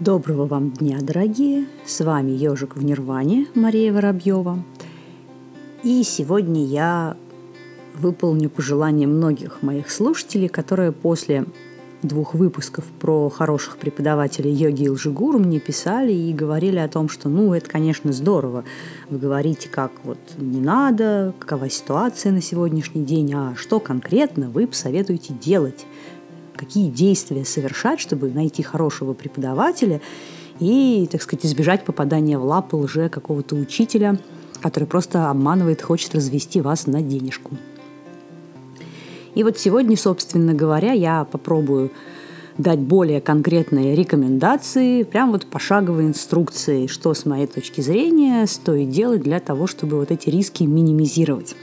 Доброго вам дня, дорогие! С вами Ежик в Нирване Мария Воробьева. И сегодня я выполню пожелания многих моих слушателей, которые после двух выпусков про хороших преподавателей йоги и лжегуру мне писали и говорили о том, что, ну, это, конечно, здорово. Вы говорите, как вот не надо, какова ситуация на сегодняшний день, а что конкретно вы посоветуете делать какие действия совершать, чтобы найти хорошего преподавателя и, так сказать, избежать попадания в лапы лже какого-то учителя, который просто обманывает, хочет развести вас на денежку. И вот сегодня, собственно говоря, я попробую дать более конкретные рекомендации, прям вот пошаговые инструкции, что с моей точки зрения стоит делать для того, чтобы вот эти риски минимизировать.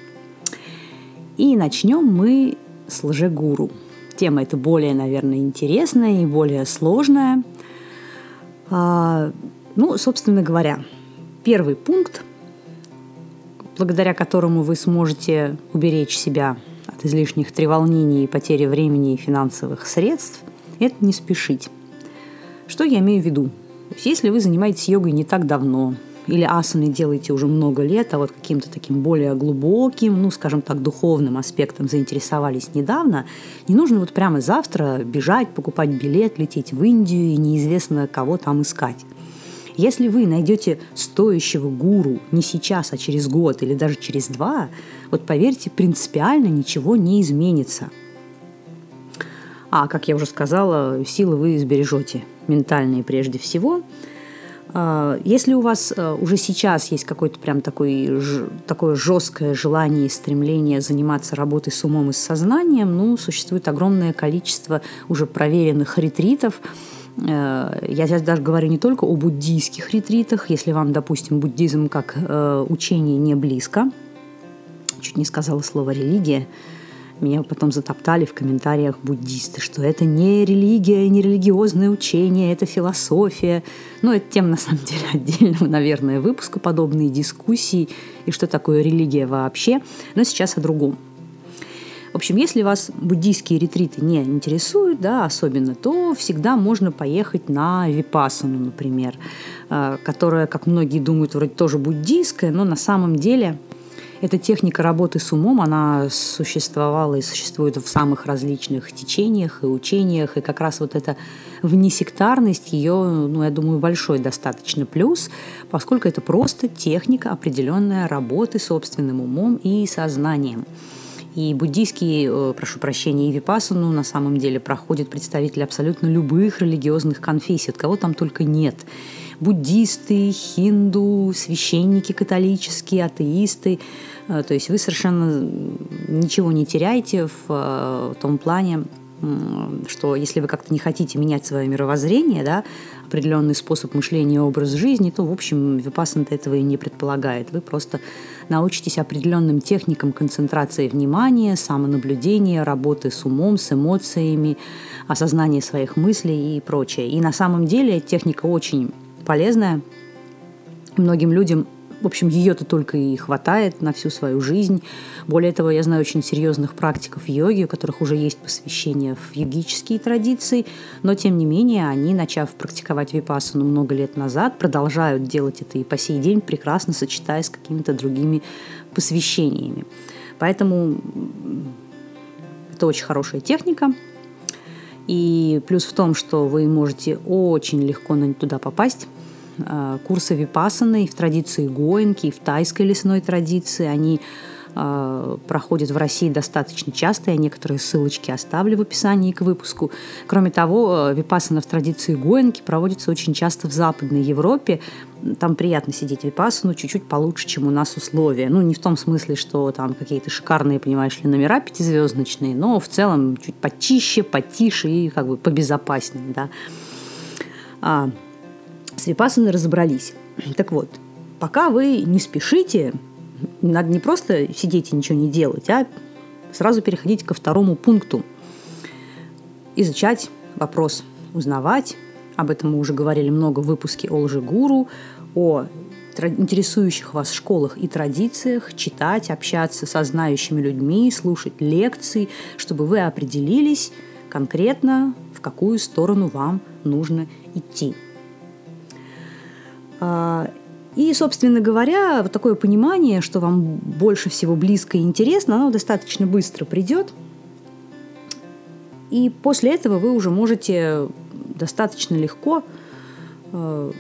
И начнем мы с лжегуру. Тема эта более, наверное, интересная и более сложная. А, ну, собственно говоря, первый пункт, благодаря которому вы сможете уберечь себя от излишних треволнений и потери времени и финансовых средств, это не спешить. Что я имею в виду? То есть, если вы занимаетесь йогой не так давно, или асаны делаете уже много лет, а вот каким-то таким более глубоким, ну, скажем так, духовным аспектом заинтересовались недавно, не нужно вот прямо завтра бежать, покупать билет, лететь в Индию и неизвестно кого там искать. Если вы найдете стоящего гуру не сейчас, а через год или даже через два, вот поверьте, принципиально ничего не изменится. А, как я уже сказала, силы вы сбережете, ментальные прежде всего – если у вас э, уже сейчас есть какое-то прям такой, такое жесткое желание и стремление заниматься работой с умом и с сознанием, ну, существует огромное количество уже проверенных ретритов, э, я сейчас даже говорю не только о буддийских ретритах, если вам, допустим, буддизм как э, учение не близко, чуть не сказала слово религия, меня потом затоптали в комментариях буддисты, что это не религия, не религиозное учение, это философия. Ну, это тема, на самом деле, отдельного, наверное, выпуска, подобные дискуссии, и что такое религия вообще. Но сейчас о другом. В общем, если вас буддийские ретриты не интересуют, да, особенно, то всегда можно поехать на випасану, например, э, которая, как многие думают, вроде тоже буддийская, но на самом деле – эта техника работы с умом, она существовала и существует в самых различных течениях и учениях, и как раз вот эта внесектарность ее, ну, я думаю, большой достаточно плюс, поскольку это просто техника определенная работы собственным умом и сознанием. И буддийские, э, прошу прощения, и випасану на самом деле проходят представители абсолютно любых религиозных конфессий, от кого там только нет буддисты, хинду, священники католические, атеисты. Э, то есть вы совершенно ничего не теряете в, э, том плане, что если вы как-то не хотите менять свое мировоззрение, да, определенный способ мышления, образ жизни, то, в общем, випассана этого и не предполагает. Вы просто научитесь определенным техникам концентрации внимания, самонаблюдения, работы с умом, с эмоциями, осознания своих мыслей и прочее. И на самом деле техника очень полезная. Многим людям в общем, ее-то только и хватает на всю свою жизнь. Более того, я знаю очень серьезных практиков йоги, у которых уже есть посвящение в йогические традиции, но тем не менее они, начав практиковать випассану много лет назад, продолжают делать это и по сей день, прекрасно сочетая с какими-то другими посвящениями. Поэтому это очень хорошая техника. И плюс в том, что вы можете очень легко туда попасть, курсы випасаны и в традиции гоинки, и в тайской лесной традиции. Они э, проходят в России достаточно часто. Я некоторые ссылочки оставлю в описании к выпуску. Кроме того, э, випасана в традиции гоинки проводится очень часто в Западной Европе. Там приятно сидеть випасану чуть-чуть получше, чем у нас условия. Ну, не в том смысле, что там какие-то шикарные, понимаешь ли, номера пятизвездочные, но в целом чуть почище, потише и как бы побезопаснее, да. А, с випассаной разобрались. Так вот, пока вы не спешите, надо не просто сидеть и ничего не делать, а сразу переходить ко второму пункту. Изучать вопрос, узнавать. Об этом мы уже говорили много в выпуске о лжегуру, о интересующих вас школах и традициях, читать, общаться со знающими людьми, слушать лекции, чтобы вы определились конкретно, в какую сторону вам нужно идти. А, и, собственно говоря, вот такое понимание, что вам больше всего близко и интересно, оно достаточно быстро придет. И после этого вы уже можете достаточно легко э,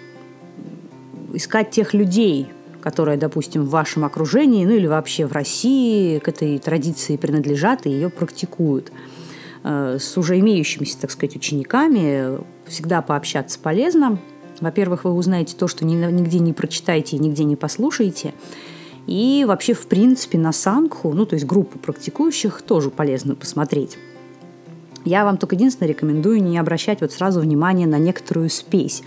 искать тех людей, которые, допустим, в вашем окружении, ну или вообще в России к этой традиции принадлежат и ее практикуют. Э, с уже имеющимися, так сказать, учениками всегда пообщаться полезно. Во-первых, вы узнаете то, что нигде не прочитаете и нигде не послушаете. И вообще, в принципе, на Сангху, ну, то есть группу практикующих, тоже полезно посмотреть. Я вам только единственное рекомендую не обращать вот сразу внимание на некоторую спесь.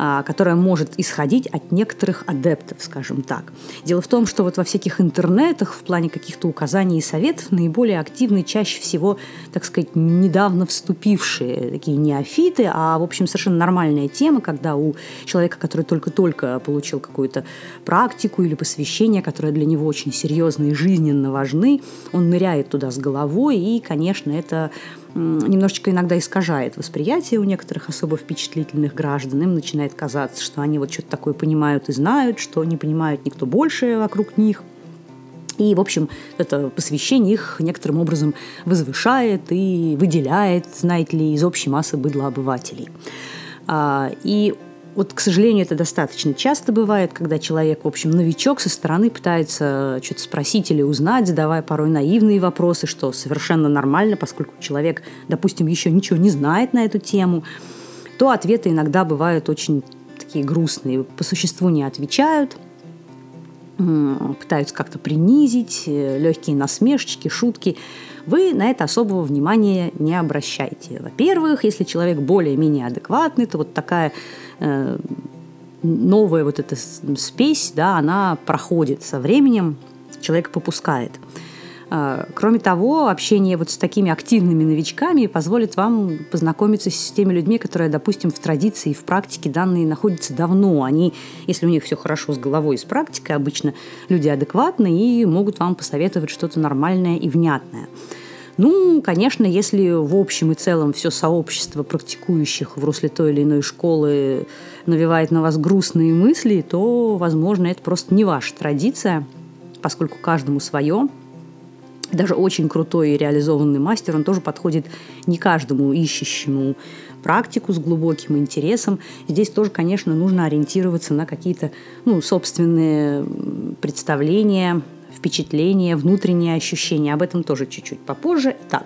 А, которая может исходить от некоторых адептов, скажем так. Дело в том, что вот во всяких интернетах в плане каких-то указаний и советов наиболее активны чаще всего, так сказать, недавно вступившие такие неофиты, а, в общем, совершенно нормальная тема, когда у человека, который только-только получил какую-то практику или посвящение, которое для него очень серьезно и жизненно важны, он ныряет туда с головой, и, конечно, это немножечко иногда искажает восприятие у некоторых особо впечатлительных граждан. Им начинает казаться, что они вот что-то такое понимают и знают, что не понимают никто больше вокруг них. И, в общем, это посвящение их некоторым образом возвышает и выделяет, знаете ли, из общей массы быдла обывателей. А, и вот, к сожалению, это достаточно часто бывает, когда человек, в общем, новичок со стороны пытается что-то спросить или узнать, задавая порой наивные вопросы, что совершенно нормально, поскольку человек, допустим, еще ничего не знает на эту тему, то ответы иногда бывают очень такие грустные, по существу не отвечают, пытаются как-то принизить, э, легкие насмешечки, шутки. Вы на это особого внимания не обращайте. Во-первых, если человек более-менее адекватный, то вот такая новая вот эта спесь, да, она проходит со временем, человек попускает. Э, кроме того, общение вот с такими активными новичками позволит вам познакомиться с теми людьми, которые, допустим, в традиции в практике данные находятся давно. Они, если у них все хорошо с головой и с практикой, обычно люди адекватные и могут вам посоветовать что-то нормальное и внятное. Ну, конечно, если в общем и целом все сообщество практикующих в русле той или иной школы навевает на вас грустные мысли, то, возможно, это просто не ваша традиция, поскольку каждому свое. Даже очень крутой и реализованный мастер, он тоже подходит не каждому ищущему практику с глубоким интересом. Здесь тоже, конечно, нужно ориентироваться на какие-то ну, собственные представления, впечатления, внутренние ощущения. Об этом тоже чуть-чуть попозже. Так,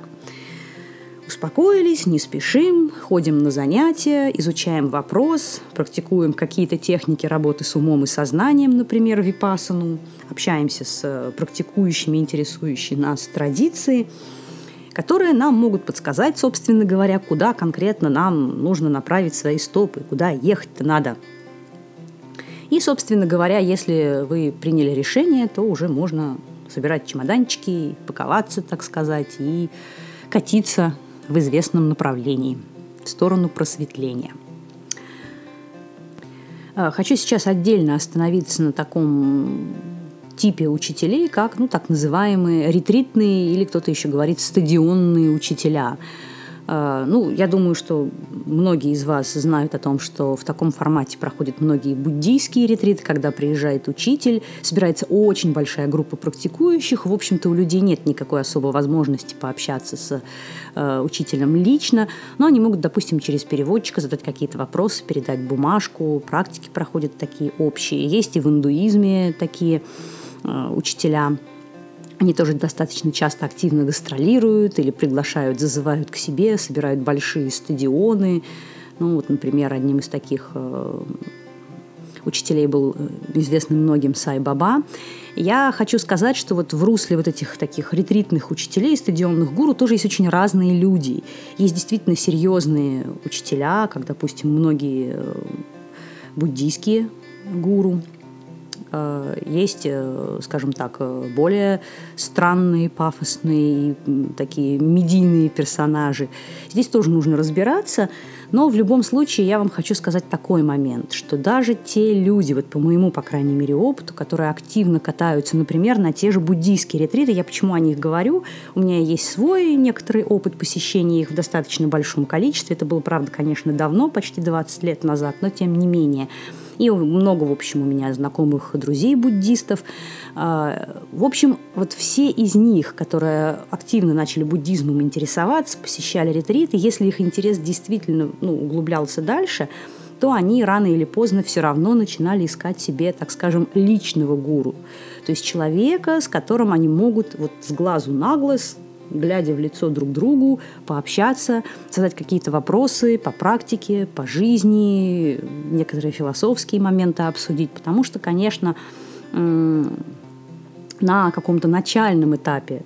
успокоились, не спешим, ходим на занятия, изучаем вопрос, практикуем какие-то техники работы с умом и сознанием, например, випасану, общаемся с практикующими, интересующими нас традиции, которые нам могут подсказать, собственно говоря, куда конкретно нам нужно направить свои стопы, куда ехать-то надо – и, собственно говоря, если вы приняли решение, то уже можно собирать чемоданчики, паковаться, так сказать, и катиться в известном направлении, в сторону просветления. А, хочу сейчас отдельно остановиться на таком типе учителей, как ну, так называемые ретритные или кто-то еще говорит стадионные учителя – ну, я думаю, что многие из вас знают о том, что в таком формате проходят многие буддийские ретриты, когда приезжает учитель, собирается очень большая группа практикующих. В общем-то, у людей нет никакой особой возможности пообщаться с э, учителем лично, но они могут, допустим, через переводчика задать какие-то вопросы, передать бумажку. Практики проходят такие общие. Есть и в индуизме такие э, учителя – они тоже достаточно часто активно гастролируют или приглашают, зазывают к себе, собирают большие стадионы. Ну, вот, например, одним из таких э, учителей был э, известный многим Сай Баба. Я хочу сказать, что вот в русле вот этих таких ретритных учителей, стадионных гуру тоже есть очень разные люди. Есть действительно серьезные учителя, как, допустим, многие э, буддийские гуру – есть, э, скажем так, э, более странные, пафосные, такие медийные персонажи. Здесь тоже нужно разбираться, но в любом случае я вам хочу сказать такой момент, что даже те люди, вот по моему, по крайней мере, опыту, которые активно катаются, например, на те же буддийские ретриты, я почему о них говорю, у меня есть свой некоторый опыт посещения их в достаточно большом количестве, это было, правда, конечно, давно, почти 20 лет назад, но тем не менее – И много, в общем, у меня знакомых друзей-буддистов. А, в общем, вот все из них, которые активно начали буддизмом интересоваться, посещали ретриты, если их интерес действительно ну, углублялся дальше, то они рано или поздно все равно начинали искать себе, так скажем, личного гуру. То есть человека, с которым они могут вот с глазу на глаз глядя в лицо друг другу, пообщаться, задать какие-то вопросы по практике, по жизни, некоторые философские моменты обсудить, потому что, конечно, на каком-то начальном этапе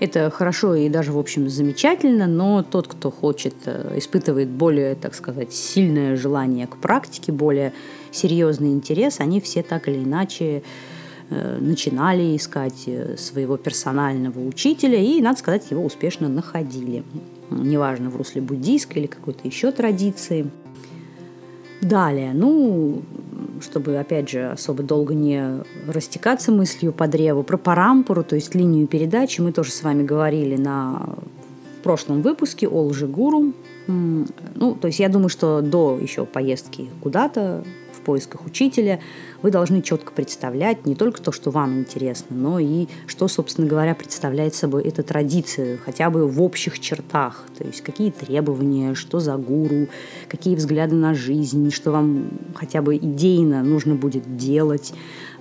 это хорошо и даже, в общем, замечательно, но тот, кто хочет, э, испытывает более, так сказать, сильное желание к практике, более серьезный интерес, они все так или иначе начинали искать э, своего персонального учителя и, надо сказать, его успешно находили. Неважно, в русле буддийской или какой-то еще традиции. Далее, ну, чтобы, опять же, особо долго не растекаться мыслью по древу, про парампору, то есть линию передачи, мы тоже с вами говорили на в прошлом выпуске о лжегуру. Ну, то есть я думаю, что до еще поездки куда-то поисках учителя, вы должны четко представлять не только то, что вам интересно, но и что, собственно говоря, представляет собой эта традиция, хотя бы в общих чертах. То есть какие требования, что за гуру, какие взгляды на жизнь, что вам хотя бы идейно нужно будет делать.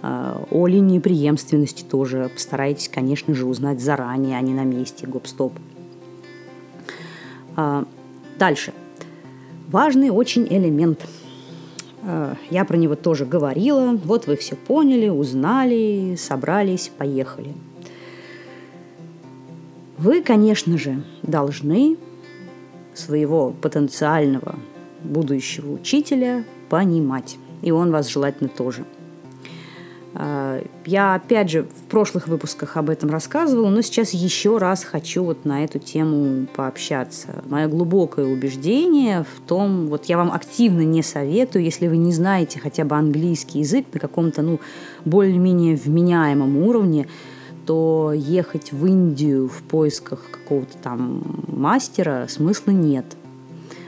А, о линии преемственности тоже постарайтесь, конечно же, узнать заранее, а не на месте, гоп-стоп. А, дальше. Важный очень элемент – я про него тоже говорила. Вот вы все поняли, узнали, собрались, поехали. Вы, конечно же, должны своего потенциального будущего учителя понимать. И он вас желательно тоже – я, опять же, в прошлых выпусках об этом рассказывала, но сейчас еще раз хочу вот на эту тему пообщаться. Мое глубокое убеждение в том, вот я вам активно не советую, если вы не знаете хотя бы английский язык на каком-то, ну, более-менее вменяемом уровне, то ехать в Индию в поисках какого-то там мастера смысла нет.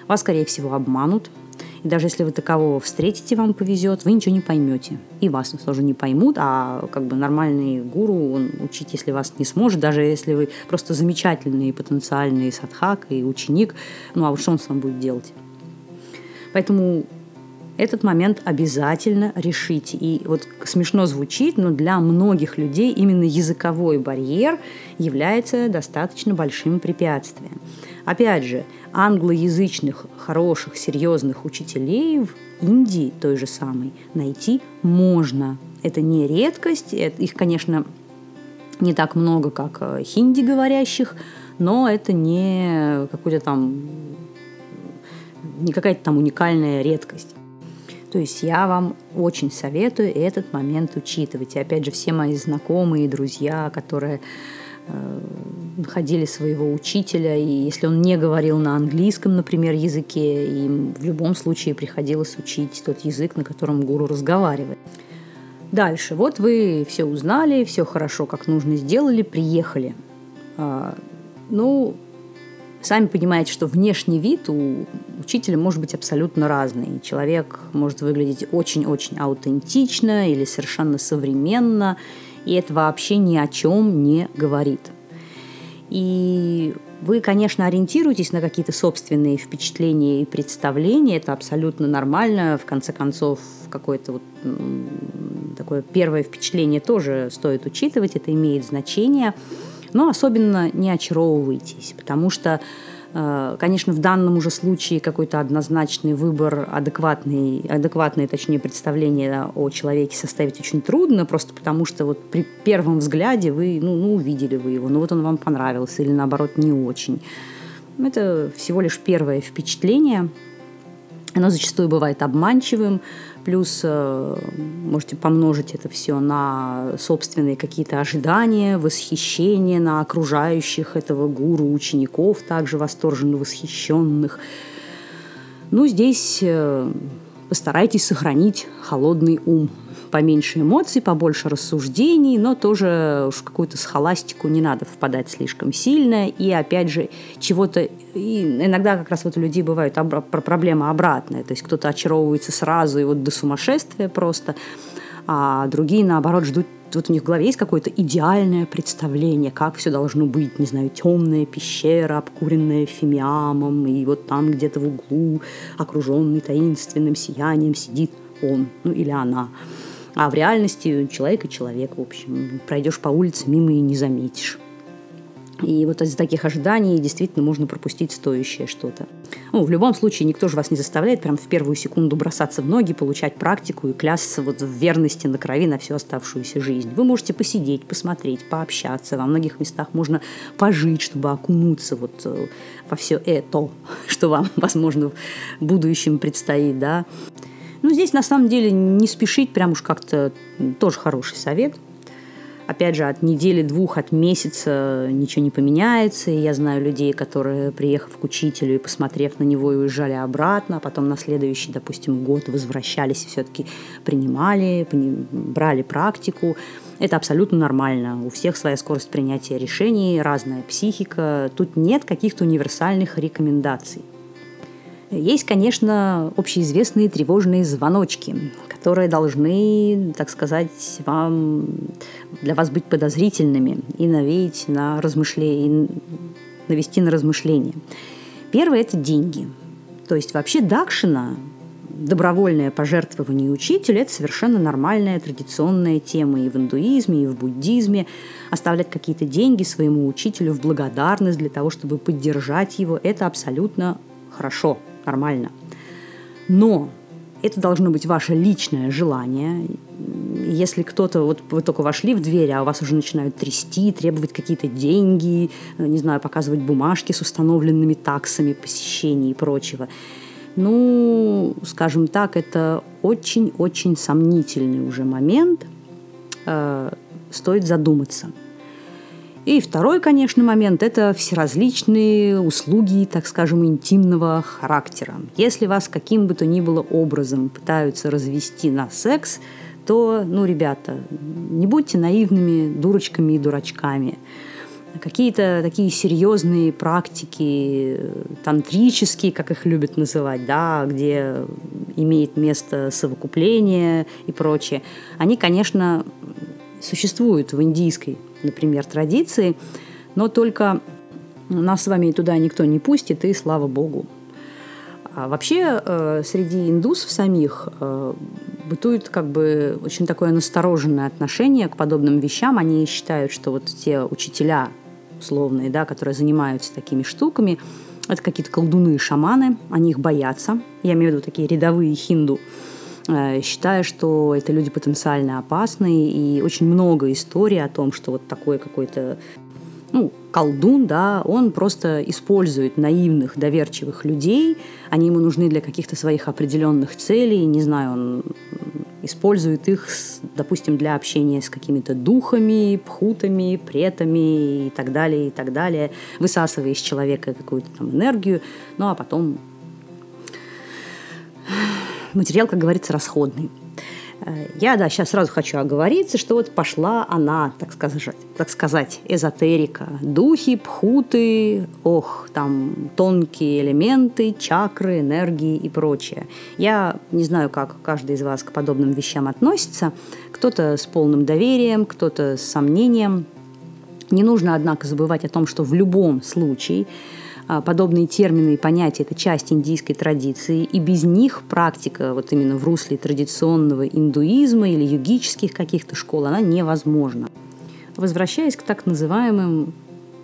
Вас, скорее всего, обманут, даже если вы такового встретите, вам повезет, вы ничего не поймете. И вас тоже не поймут, а как бы нормальный гуру, он учить, если вас не сможет, даже если вы просто замечательный потенциальный садхак и ученик, ну а что он с вами будет делать? Поэтому этот момент обязательно решите. И вот смешно звучит, но для многих людей именно языковой барьер является достаточно большим препятствием. Опять же, англоязычных, хороших, серьезных учителей в Индии той же самой найти можно. Это не редкость, их, конечно, не так много, как э, хинди говорящих, но это не какой-то там не какая-то там уникальная редкость. То есть я вам очень советую этот момент учитывать. И опять же, все мои знакомые и друзья, которые находили своего учителя, и если он не говорил на английском, например, языке, им в любом случае приходилось учить тот язык, на котором гуру разговаривает. Дальше. Вот вы все узнали, все хорошо, как нужно сделали, приехали. А, ну, сами понимаете, что внешний вид у учителя может быть абсолютно разный. Человек может выглядеть очень-очень аутентично или совершенно современно, и это вообще ни о чем не говорит. И вы, конечно, ориентируетесь на какие-то собственные впечатления и представления, это абсолютно нормально. В конце концов, какое-то вот такое первое впечатление тоже стоит учитывать, это имеет значение. Но особенно не очаровывайтесь, потому что конечно, в данном уже случае какой-то однозначный выбор, адекватный, адекватное, точнее, представление о человеке составить очень трудно, просто потому что вот при первом взгляде вы, ну, ну увидели вы его, ну вот он вам понравился или наоборот не очень. Это всего лишь первое впечатление. Оно зачастую бывает обманчивым, Плюс э, можете помножить это все на собственные какие-то ожидания, восхищение на окружающих этого гуру, учеников, также восторженно восхищенных. Ну, здесь э, постарайтесь сохранить холодный ум, поменьше эмоций, побольше рассуждений, но тоже уж какую-то схоластику не надо впадать слишком сильно. И опять же, чего-то... Иногда как раз вот у людей бывают обра- проблема обратная. То есть кто-то очаровывается сразу и вот до сумасшествия просто, а другие, наоборот, ждут вот у них в голове есть какое-то идеальное представление, как все должно быть, не знаю, темная пещера, обкуренная фимиамом, и вот там где-то в углу, окруженный таинственным сиянием, сидит он, ну или она. А в реальности человек и человек, в общем. Пройдешь по улице мимо и не заметишь. И вот из таких ожиданий действительно можно пропустить стоящее что-то. Ну, в любом случае, никто же вас не заставляет прям в первую секунду бросаться в ноги, получать практику и клясться вот в верности на крови на всю оставшуюся жизнь. Вы можете посидеть, посмотреть, пообщаться. Во многих местах можно пожить, чтобы окунуться вот э, во все это, что вам, возможно, в будущем предстоит, да. Ну, здесь на самом деле не спешить, прям уж как-то тоже хороший совет. Опять же, от недели-двух, от месяца ничего не поменяется. И я знаю людей, которые, приехав к учителю и посмотрев на него, и уезжали обратно, а потом на следующий, допустим, год возвращались и все-таки принимали, брали практику. Это абсолютно нормально. У всех своя скорость принятия решений, разная психика. Тут нет каких-то универсальных рекомендаций. Есть, конечно, общеизвестные тревожные звоночки, которые должны, так сказать, вам, для вас быть подозрительными и навеять на размышление, навести на размышления. Первое – это деньги. То есть вообще Дакшина, добровольное пожертвование учителя – это совершенно нормальная традиционная тема и в индуизме, и в буддизме. Оставлять какие-то деньги своему учителю в благодарность для того, чтобы поддержать его – это абсолютно хорошо – нормально. Но это должно быть ваше личное желание. Если кто-то, вот вы только вошли в дверь, а у вас уже начинают трясти, требовать какие-то деньги, не знаю, показывать бумажки с установленными таксами посещений и прочего, ну, скажем так, это очень-очень сомнительный уже момент. Э, стоит задуматься – и второй, конечно, момент – это всеразличные услуги, так скажем, интимного характера. Если вас каким бы то ни было образом пытаются развести на секс, то, ну, ребята, не будьте наивными дурочками и дурачками. Какие-то такие серьезные практики, тантрические, как их любят называть, да, где имеет место совокупление и прочее, они, конечно, существуют в индийской например, традиции, но только нас с вами туда никто не пустит, и слава богу. А вообще э, среди индусов самих э, бытует как бы очень такое настороженное отношение к подобным вещам. Они считают, что вот те учителя условные, да, которые занимаются такими штуками, это какие-то колдуны и шаманы, они их боятся. Я имею в виду такие рядовые хинду. Э, считая, что это люди потенциально опасные, и очень много историй о том, что вот такой какой-то ну, колдун, да, он просто использует наивных, доверчивых людей, они ему нужны для каких-то своих определенных целей, не знаю, он использует их, допустим, для общения с какими-то духами, пхутами, претами и так далее, и так далее, высасывая из человека какую-то там энергию, ну а потом материал, как говорится, расходный. Э, я, да, сейчас сразу хочу оговориться, что вот пошла она, так сказать, так сказать, эзотерика. Духи, пхуты, ох, там тонкие элементы, чакры, энергии и прочее. Я не знаю, как каждый из вас к подобным вещам относится. Кто-то с полным доверием, кто-то с сомнением. Не нужно, однако, забывать о том, что в любом случае подобные термины и понятия – это часть индийской традиции, и без них практика вот именно в русле традиционного индуизма или югических каких-то школ, она невозможна. Возвращаясь к так называемым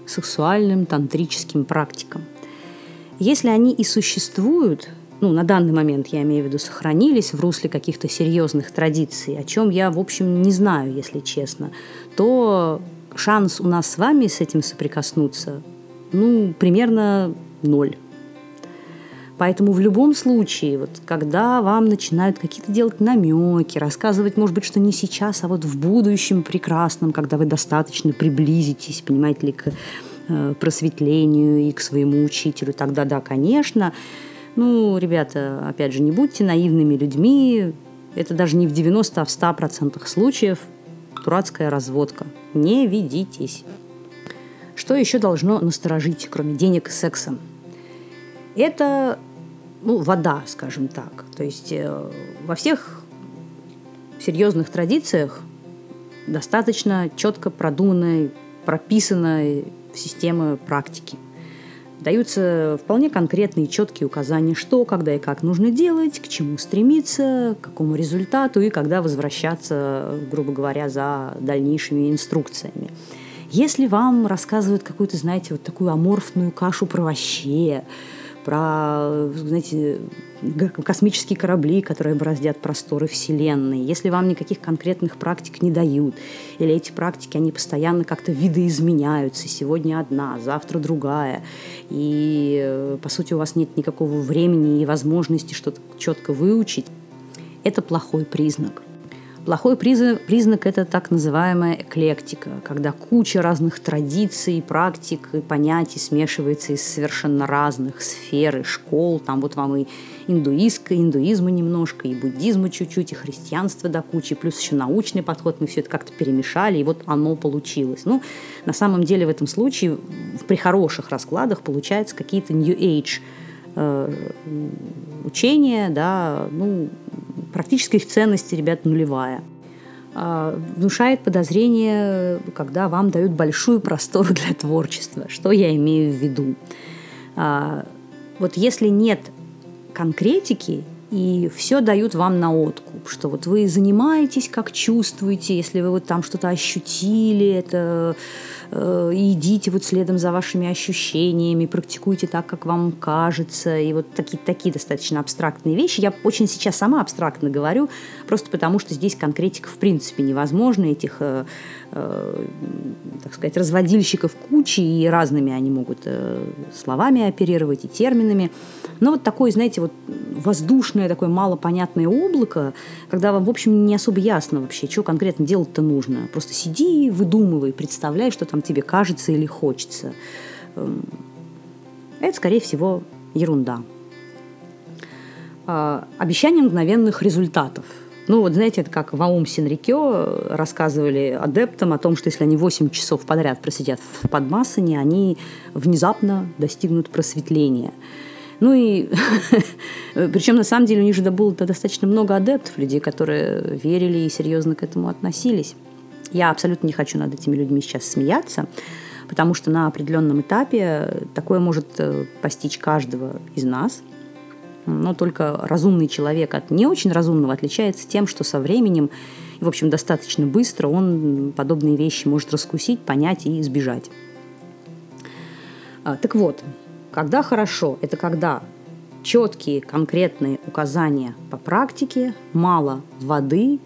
сексуальным тантрическим практикам. Если они и существуют, ну, на данный момент, я имею в виду, сохранились в русле каких-то серьезных традиций, о чем я, в общем, не знаю, если честно, то шанс у нас с вами с этим соприкоснуться ну, примерно ноль. Поэтому в любом случае, вот, когда вам начинают какие-то делать намеки, рассказывать, может быть, что не сейчас, а вот в будущем прекрасном, когда вы достаточно приблизитесь, понимаете ли, к э, просветлению и к своему учителю, тогда да, конечно. Ну, ребята, опять же, не будьте наивными людьми, Это даже не в 90, а в 100% случаев дурацкая разводка. Не ведитесь. Что еще должно насторожить, кроме денег и секса? Это ну, вода, скажем так. То есть э, во всех серьезных традициях достаточно четко продуманной, прописанной системы практики. Даются вполне конкретные четкие указания, что, когда и как нужно делать, к чему стремиться, к какому результату и когда возвращаться, грубо говоря, за дальнейшими инструкциями. Если вам рассказывают какую-то, знаете, вот такую аморфную кашу про вообще, про, знаете, космические корабли, которые бороздят просторы Вселенной, если вам никаких конкретных практик не дают, или эти практики, они постоянно как-то видоизменяются, сегодня одна, завтра другая, и, э, по сути, у вас нет никакого времени и возможности что-то четко выучить, это плохой признак – Плохой признак, это так называемая эклектика, когда куча разных традиций, практик и понятий смешивается из совершенно разных сфер и школ. Там вот вам и индуистка, индуизма немножко, и буддизма чуть-чуть, и христианство до кучи, плюс еще научный подход. Мы все это как-то перемешали, и вот оно получилось. Ну, на самом деле в этом случае при хороших раскладах получаются какие-то New Age э, учения, да, ну, практически их ценность, ребят, нулевая. А, внушает подозрение, когда вам дают большую простору для творчества. Что я имею в виду? А, вот если нет конкретики, и все дают вам на откуп, что вот вы занимаетесь, как чувствуете, если вы вот там что-то ощутили, это э, идите вот следом за вашими ощущениями, практикуйте так, как вам кажется, и вот такие, такие достаточно абстрактные вещи. Я очень сейчас сама абстрактно говорю, просто потому что здесь конкретика в принципе невозможна, этих, э, э, так сказать, разводильщиков кучи, и разными они могут э, словами оперировать и терминами. Но вот такой, знаете, вот воздушное такое малопонятное облако, когда вам, в общем, не особо ясно вообще, что конкретно делать-то нужно. Просто сиди, выдумывай, представляй, что там тебе кажется или хочется. Эм, это, скорее всего, ерунда. А, обещание мгновенных результатов. Ну, вот знаете, это как в Аум Синрикё рассказывали адептам о том, что если они 8 часов подряд просидят в подмассане, они внезапно достигнут просветления – ну и причем на самом деле у них же было достаточно много адептов, людей, которые верили и серьезно к этому относились. Я абсолютно не хочу над этими людьми сейчас смеяться, потому что на определенном этапе такое может э, постичь каждого из нас. Но только разумный человек от не очень разумного отличается тем, что со временем, в общем, достаточно быстро он подобные вещи может раскусить, понять и избежать. А, так вот, когда хорошо, это когда четкие конкретные указания по практике, мало воды,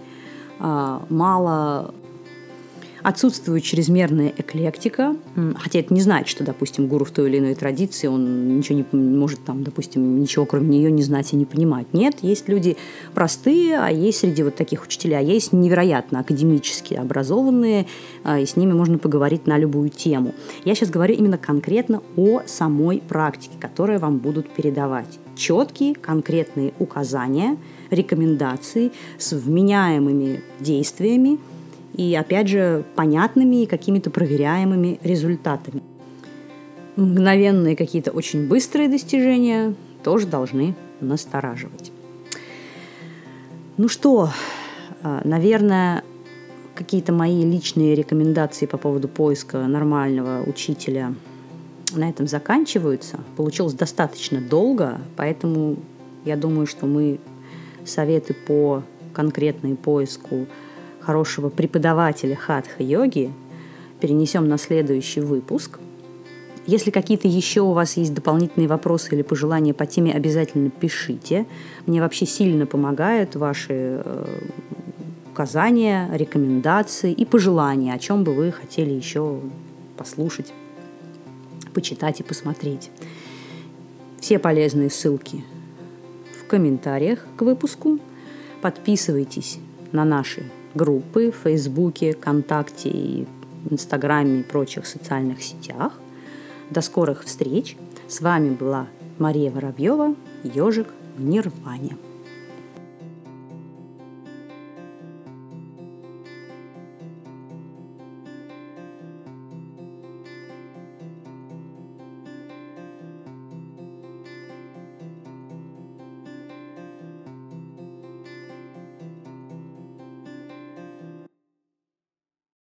а, мало Отсутствует чрезмерная эклектика, хотя это не значит, что, допустим, гуру в той или иной традиции, он ничего не может, там, допустим, ничего кроме нее не знать и не понимать. Нет, есть люди простые, а есть среди вот таких учителей, а есть невероятно академически образованные, а, и с ними можно поговорить на любую тему. Я сейчас говорю именно конкретно о самой практике, которую вам будут передавать. Четкие, конкретные указания, рекомендации с вменяемыми действиями – и, опять же, понятными и какими-то проверяемыми результатами. Мгновенные какие-то очень быстрые достижения тоже должны настораживать. Ну что, а, наверное, какие-то мои личные рекомендации по поводу поиска нормального учителя на этом заканчиваются. Получилось достаточно долго, поэтому я думаю, что мы советы по конкретной поиску хорошего преподавателя хатха-йоги перенесем на следующий выпуск. Если какие-то еще у вас есть дополнительные вопросы или пожелания по теме, обязательно пишите. Мне вообще сильно помогают ваши э, указания, рекомендации и пожелания, о чем бы вы хотели еще послушать, почитать и посмотреть. Все полезные ссылки в комментариях к выпуску. Подписывайтесь на наши группы в Фейсбуке, ВКонтакте и Инстаграме и прочих социальных сетях. До скорых встреч. С вами была Мария Воробьева, ежик в Нирване.